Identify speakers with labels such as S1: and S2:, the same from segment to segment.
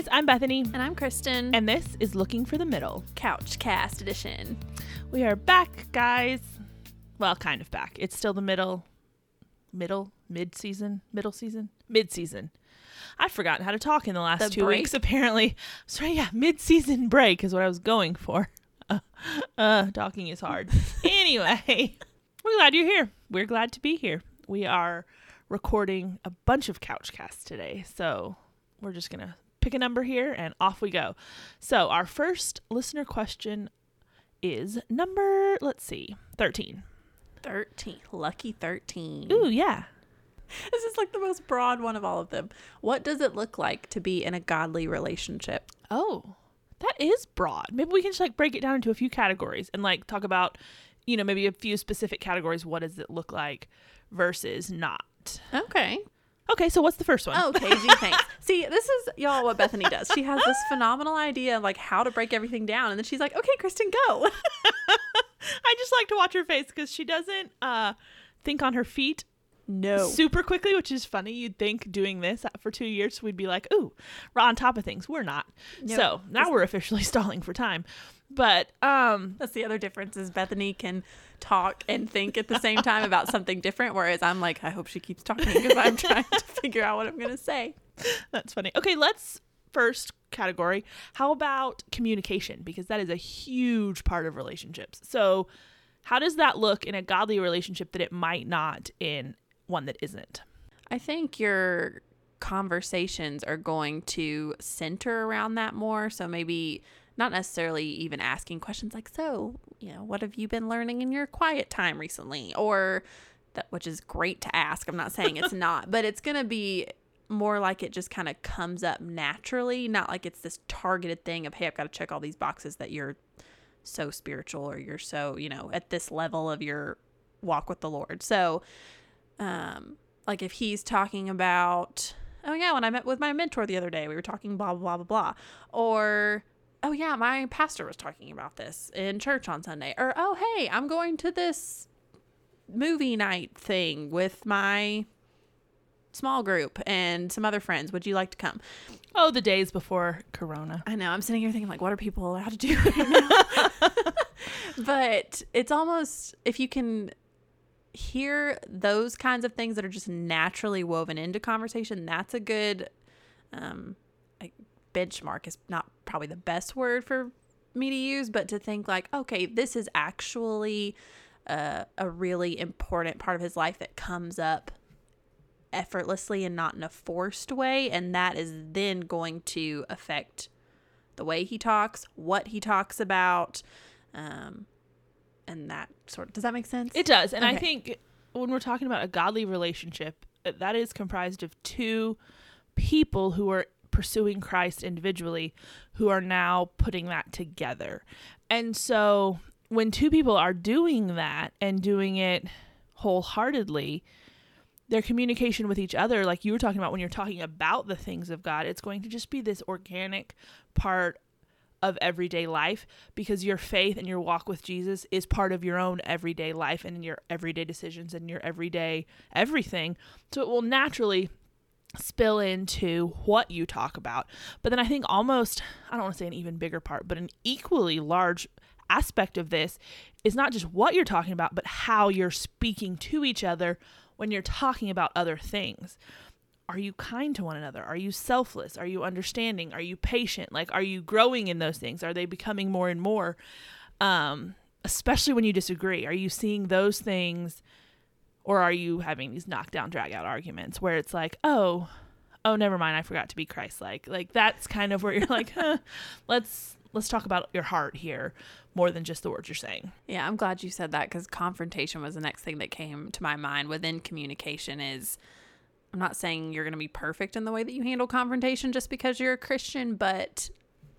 S1: guys, I'm Bethany.
S2: And I'm Kristen.
S1: And this is Looking for the Middle
S2: Couch Cast Edition.
S1: We are back, guys. Well, kind of back. It's still the middle, middle, mid season, middle season, mid season. I've forgotten how to talk in the last
S2: The
S1: two
S2: break?
S1: weeks, apparently. Sorry, yeah, mid season break is what I was going for. Uh, uh, talking is hard. anyway, we're glad you're here. We're glad to be here. We are recording a bunch of couch casts today. So we're just going to pick a number here and off we go. So our first listener question is number, let's see, 13.
S2: 13. Lucky 13.
S1: Ooh, yeah.
S2: This is like the most broad one of all of them. What does it look like to be in a godly relationship?
S1: Oh, that is broad. Maybe we can just like break it down into a few categories and like talk about, you know, maybe a few specific categories. What does it look like versus not?
S2: Okay.
S1: Okay, so what's the first one?
S2: Oh, Casey, thanks. See, this is y'all what Bethany does. She has this phenomenal idea of like how to break everything down, and then she's like, "Okay, Kristen, go."
S1: I just like to watch her face because she doesn't uh, think on her feet
S2: No.
S1: super quickly, which is funny. You'd think doing this for two years, we'd be like, ooh, we're on top of things. We're not.
S2: No.
S1: So now we're officially stalling for time. But um,
S2: That's the other difference is Bethany can talk and think at the same time about something different, whereas I'm like, I hope she keeps talking because I'm trying to figure out what I'm gonna say.
S1: that's funny. Okay, let's first category. How about communication? Because that is a huge part of relationships. So, how does that look in a godly relationship that it might not in one that isn't?
S2: I think your conversations are going to center around that more. So maybe not necessarily even asking questions like, so, you know, what have you been learning in your quiet time recently? Or that, which is great to ask. I'm not saying it's not, but it's going to be more like it just kind of comes up naturally, not like it's this targeted thing of, hey, I've got to check all these boxes that you're so spiritual or you're so, you know, at this level of your walk with the Lord. So, um, like if he's talking about, oh yeah, when I met with my mentor the other day, we were talking blah blah blah blah blah, or oh yeah, my pastor was talking about this in church on Sunday, or oh hey, I'm going to this movie night thing with my small group and some other friends. Would you like to come?
S1: Oh, the days before Corona.
S2: I know. I'm sitting here thinking like, what are people allowed to do right now? but it's almost if you can hear those kinds of things that are just naturally woven into conversation, that's a good um, like benchmark. Is not probably the best word for me to use, but to think like, okay, this is actually uh, a really important part of his life that comes up effortlessly and not in a forced way and that is then going to affect the way he talks what he talks about um and that sort of does that make sense
S1: It does. And I think when we're talking about a godly relationship, uh, that is comprised of two people who are pursuing Christ individually who are now putting that together. And so when two people are doing that and doing it wholeheartedly, their communication with each other, like you were talking about when you're talking about the things of God, it's going to just be this organic part of everyday life because your faith and your walk with Jesus is part of your own everyday life and your everyday decisions and your everyday everything. So it will naturally spill into what you talk about. But then I think almost, I don't want to say an even bigger part, but an equally large aspect of this is not just what you're talking about, but how you're speaking to each other when you're talking about other things are you kind to one another? Are you selfless? Are you understanding? Are you patient? Like, are you growing in those things? Are they becoming more and more? Um, especially when you disagree, are you seeing those things, or are you having these knockdown, drag out arguments where it's like, oh, oh, never mind, I forgot to be Christ-like. Like that's kind of where you're like, huh, let's let's talk about your heart here more than just the words you're saying.
S2: yeah i'm glad you said that because confrontation was the next thing that came to my mind within communication is i'm not saying you're going to be perfect in the way that you handle confrontation just because you're a christian but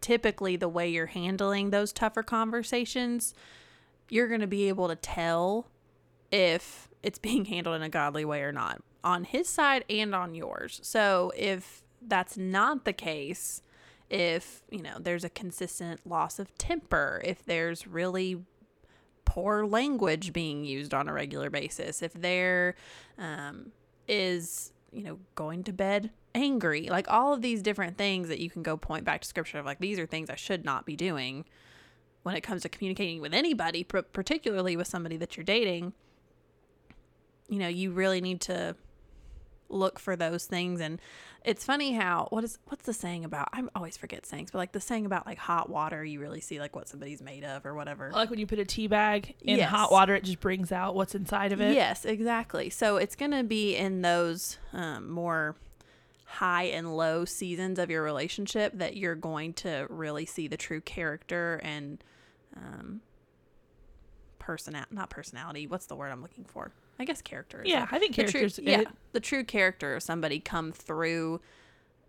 S2: typically the way you're handling those tougher conversations you're going to be able to tell if it's being handled in a godly way or not on his side and on yours. So if that's not the case, if, you know, there's a consistent loss of temper, if there's really poor language being used on a regular basis, if there um, is you know, going to bed angry. Like all of these different things that you can go point back to scripture of like these are things I should not be doing when it comes to communicating with anybody, particularly with somebody that you're dating. You know, you really need to look for those things and it's funny how what is what's the saying about I always forget sayings, but like the saying about like hot water, you really see like what somebody's made of or whatever.
S1: Like when you put a tea bag in yes. hot water, it just brings out what's inside of it.
S2: Yes, exactly. So it's gonna be in those um, more high and low seasons of your relationship that you're going to really see the true character and um, personality. Not personality. What's the word I'm looking for? I guess character.
S1: Yeah, I think characters.
S2: True, yeah, the true character of somebody come through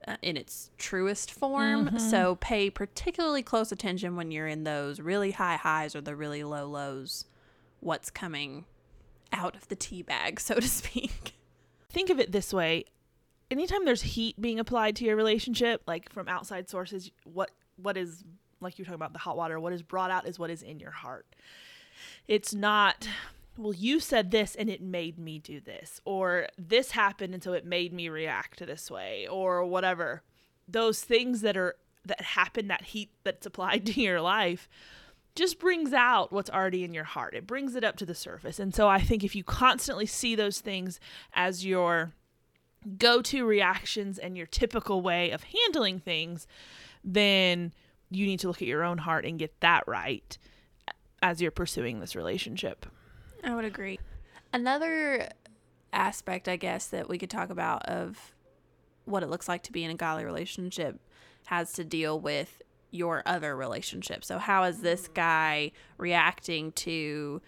S2: uh, in its truest form. Mm-hmm. So pay particularly close attention when you're in those really high highs or the really low lows. What's coming out of the tea bag, so to speak.
S1: Think of it this way: anytime there's heat being applied to your relationship, like from outside sources, what what is like you're talking about the hot water, what is brought out is what is in your heart. It's not well, you said this and it made me do this, or this happened and so it made me react this way, or whatever. Those things that are that happen, that heat that's applied to your life, just brings out what's already in your heart. It brings it up to the surface. And so I think if you constantly see those things as your go to reactions and your typical way of handling things, then you need to look at your own heart and get that right as you're pursuing this relationship.
S2: I would agree. Another aspect, I guess, that we could talk about of what it looks like to be in a godly relationship has to deal with your other relationship. So, how is this mm. guy reacting to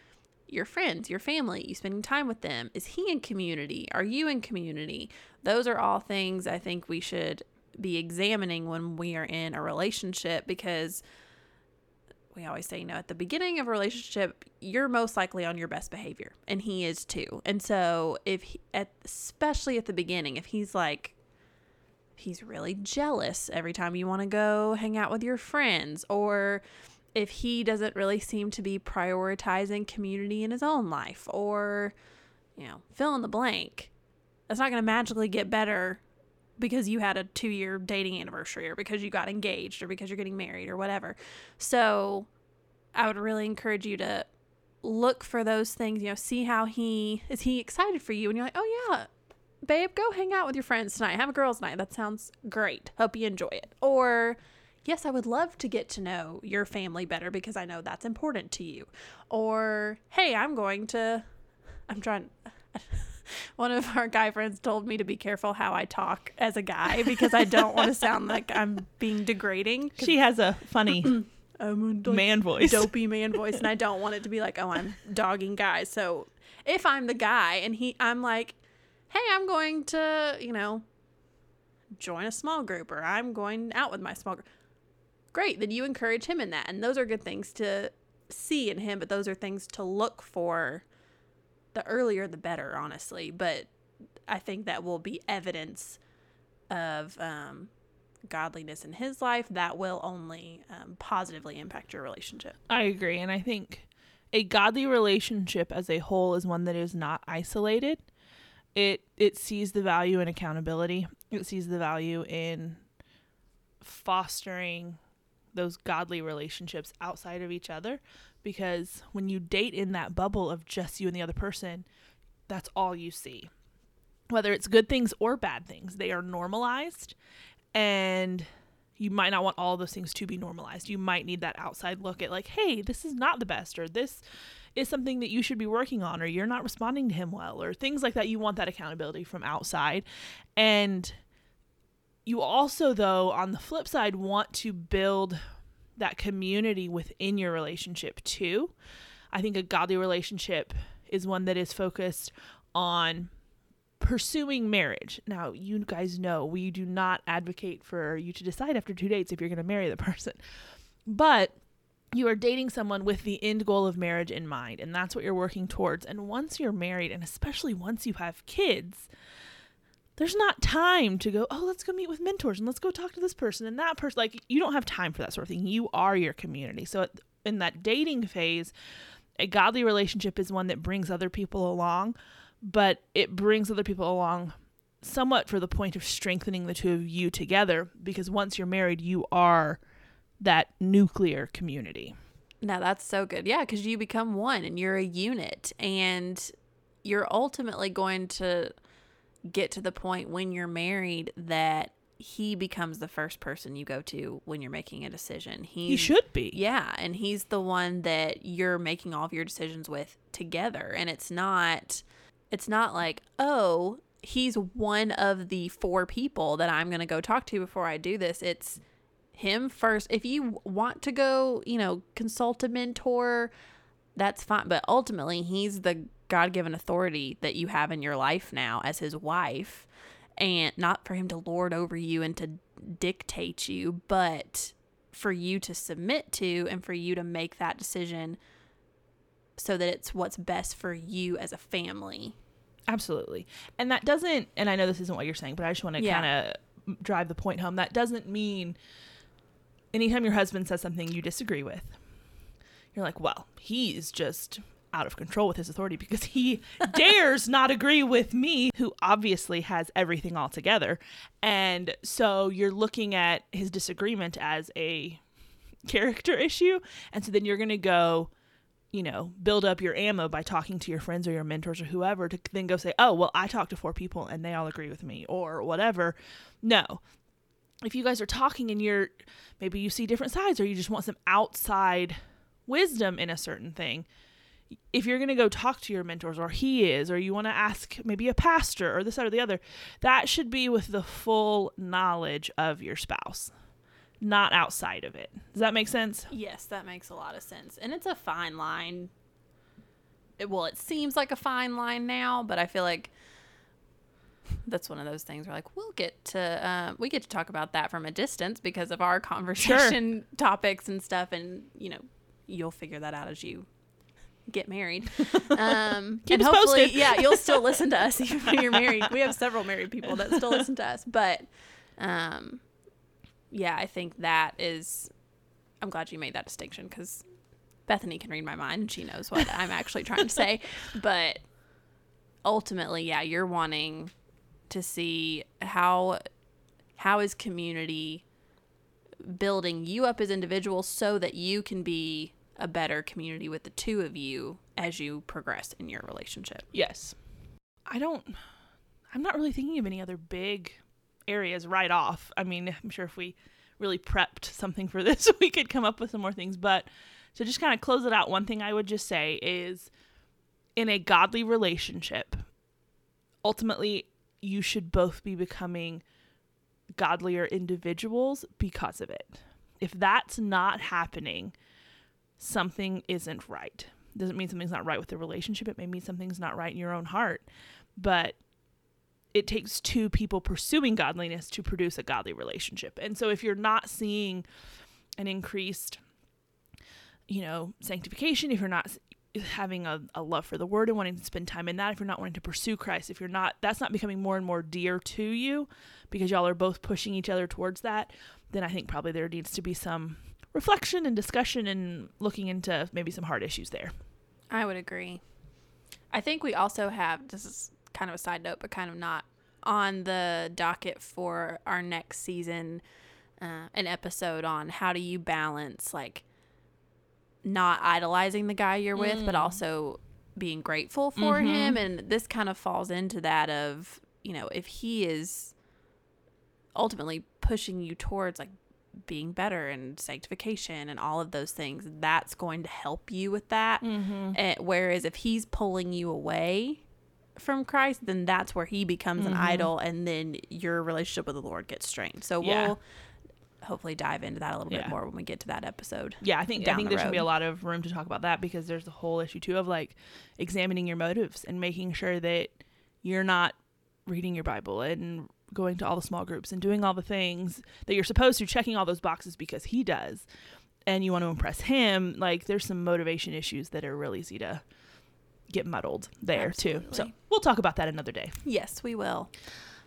S2: your friends, your family, you spending time with them? Is he in community? Are you in community? Those are all things I think we should be examining when we are in a relationship because we always say, you know, at the beginning of a relationship, you're most likely on your best behavior, and he is too. And so, if he, at especially at the beginning, if he's like, he's really jealous every time you want to go hang out with your friends, or if he doesn't really seem to be prioritizing community in his own life, or you know, fill in the blank, that's not going to magically get better because you had a two year dating anniversary or because you got engaged or because you're getting married or whatever. So I would really encourage you to look for those things, you know, see how he is he excited for you and you're like, "Oh yeah, babe, go hang out with your friends tonight. Have a girls' night. That sounds great. Hope you enjoy it." Or, "Yes, I would love to get to know your family better because I know that's important to you." Or, "Hey, I'm going to I'm trying one of our guy friends told me to be careful how I talk as a guy because I don't want to sound like I'm being degrading.
S1: She has a funny man voice,
S2: dopey man voice, and I don't want it to be like, oh, I'm dogging guys. So if I'm the guy and he, I'm like, hey, I'm going to, you know, join a small group or I'm going out with my small group. Great, then you encourage him in that, and those are good things to see in him, but those are things to look for the earlier the better, honestly. But I think that will be evidence of um, godliness in his life that will only um, positively impact your relationship.
S1: I agree. And I think a godly relationship as a whole is one that is not isolated. It it sees the value in accountability. It sees the value in fostering those godly relationships outside of each other because when you date in that bubble of just you and the other person, that's all you see. Whether it's good things or bad things, they are normalized and you might not want all those things to be normalized. You might need that outside look at like, "Hey, this is not the best," or "This is something that you should be working on," or "You're not responding to him well," or things like that. You want that accountability from outside. And you also though on the flip side want to build that community within your relationship too. I think a godly relationship is one that is focused on pursuing marriage. Now, you guys know we do not advocate for you to decide after two dates if you're going to marry the person. But you are dating someone with the end goal of marriage in mind, and that's what you're working towards. And once you're married, and especially once you have kids, there's not time to go, oh, let's go meet with mentors and let's go talk to this person and that person. Like, you don't have time for that sort of thing. You are your community. So, in that dating phase, a godly relationship is one that brings other people along, but it brings other people along somewhat for the point of strengthening the two of you together because once you're married, you are that nuclear community.
S2: Now that's so good. Yeah, because you become one and you're a unit, and you're ultimately going to get to the point when you're married that he becomes the first person you go to when you're making a decision. He's,
S1: He should be.
S2: Yeah, and he's the one that you're making all of your decisions with together, and it's not. It's not like oh he's one of the four people that I'm gonna go talk to before I do this. It's him first. If you want to go, you know, consult a mentor, that's fine. But ultimately, he's the God given authority that you have in your life now as his wife. And not for him to lord over you and to dictate you, but for you to submit to and for you to make that decision so that it's what's best for you as a family.
S1: Absolutely. And that doesn't, and I know this isn't what you're saying, but I just want to
S2: Yeah.
S1: kind of drive the point home. That doesn't mean anytime your husband says something you disagree with, you're like, well, he's just out of control with his authority because he dares not agree with me, who obviously has everything all together. And so you're looking at his disagreement as a character issue. And so then you're going to go, you know, build up your ammo by talking to your friends or your mentors or whoever to then go say, oh, well, I talked to four people and they all agree with me or whatever. No. If you guys are talking and you're maybe you see different sides or you just want some outside wisdom in a certain thing, if you're going to go talk to your mentors or he is, or you want to ask maybe a pastor or this, that, or the other, that should be with the full knowledge of your spouse, not outside of it. Does that make sense?
S2: Yes, that makes a lot of sense. And it's a fine line. It, well, it seems like a fine line now, but I feel like that's one of those things where like we'll get to um, we get to talk about that from a distance because of our conversation topics and stuff and you know you'll figure that out as you get married. Um and hopefully
S1: posted.
S2: yeah you'll still listen to us even when you're married. We have several married people that still listen to us but um yeah i think that is i'm glad you made that distinction because bethany can read my mind and she knows what i'm actually trying to say. But ultimately yeah you're wanting to see how how is community building you up as individuals so that you can be a better community with the two of you as you progress in your relationship.
S1: Yes. I don't I'm not really thinking of any other big areas right off. I mean, I'm sure if we really prepped something for this, we could come up with some more things, but to just kind of close it out, one thing I would just say is in a godly relationship, ultimately you should both be becoming godlier individuals because of it. If that's not happening, something isn't right. Doesn't mean something's not right with the relationship. It may mean something's not right in your own heart. But it takes two people pursuing godliness to produce a godly relationship. And so if you're not seeing an increased, you know, sanctification, if you're not having a, a love for the word and wanting to spend time in that, if you're not wanting to pursue Christ, if you're not, that's not becoming more and more dear to you because y'all are both pushing each other towards that, then I think probably there needs to be some reflection and discussion and looking into maybe some hard issues there.
S2: I would agree. I think we also have this is kind of a side note, but kind of not on the docket for our next season. Uh, an episode on how do you balance like not idolizing the guy you're with, but
S1: Mm.
S2: also being grateful for
S1: Mhm.
S2: him. And this kind of falls into that of you know if he is ultimately pushing you towards like being better and sanctification and all of those things, that's going to help you with that.
S1: Mm-hmm.
S2: Eh, whereas if he's pulling you away from Christ, then that's where he becomes an
S1: Mhm.
S2: idol, and then your relationship with the Lord gets strained. So
S1: Yeah.
S2: we'll hopefully dive into that a little
S1: Yeah.
S2: bit more when we get to that episode.
S1: Yeah, I think I think
S2: the
S1: there should be a lot of room to talk about that because there's the whole issue too of like examining your motives and making sure that you're not reading your Bible and going to all the small groups and doing all the things that you're supposed to, checking all those boxes because he does, and you want to impress him. Like there's some motivation issues that are real easy to get muddled there too. So we'll talk about that another day.
S2: Yes, we will.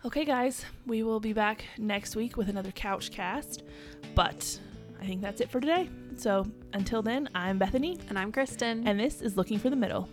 S1: Okay, guys, we will be back next week with another couch cast, but I think that's it for today. So until then, I'm Bethany,
S2: And I'm Kristen.
S1: and this is Looking for the Middle.